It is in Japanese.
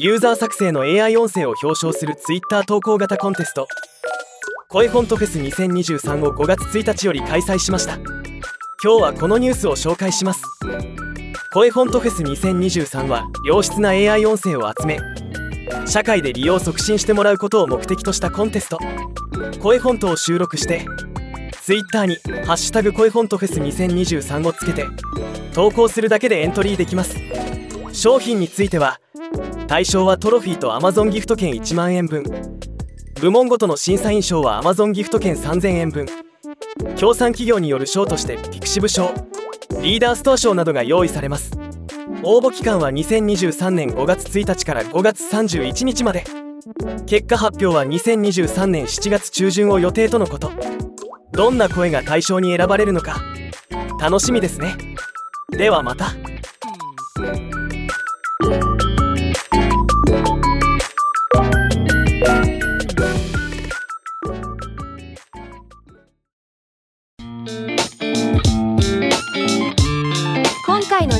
ユーザー作成の AI 音声を表彰する Twitter 投稿型コンテスト。声フォントフェス2023を5月1日より開催しました。今日はこのニュースを紹介します。声フォントフェス2023は良質な AI 音声を集め社会で利用促進してもらうことを目的としたコンテスト。声フォントを収録して Twitter に「ハッシュタグ声フォントフェス2023」をつけて投稿するだけでエントリーできます。商品については対象はトロフィーと Amazon ギフト券1万円分。部門ごとの審査員賞は Amazon ギフト券3000円分。協賛企業による賞としてピクシブ賞。リーダーストア賞などが用意されます。応募期間は2023年5月1日から5月31日まで。結果発表は2023年7月中旬を予定とのこと。どんな声が対象に選ばれるのか。楽しみですね。ではまた。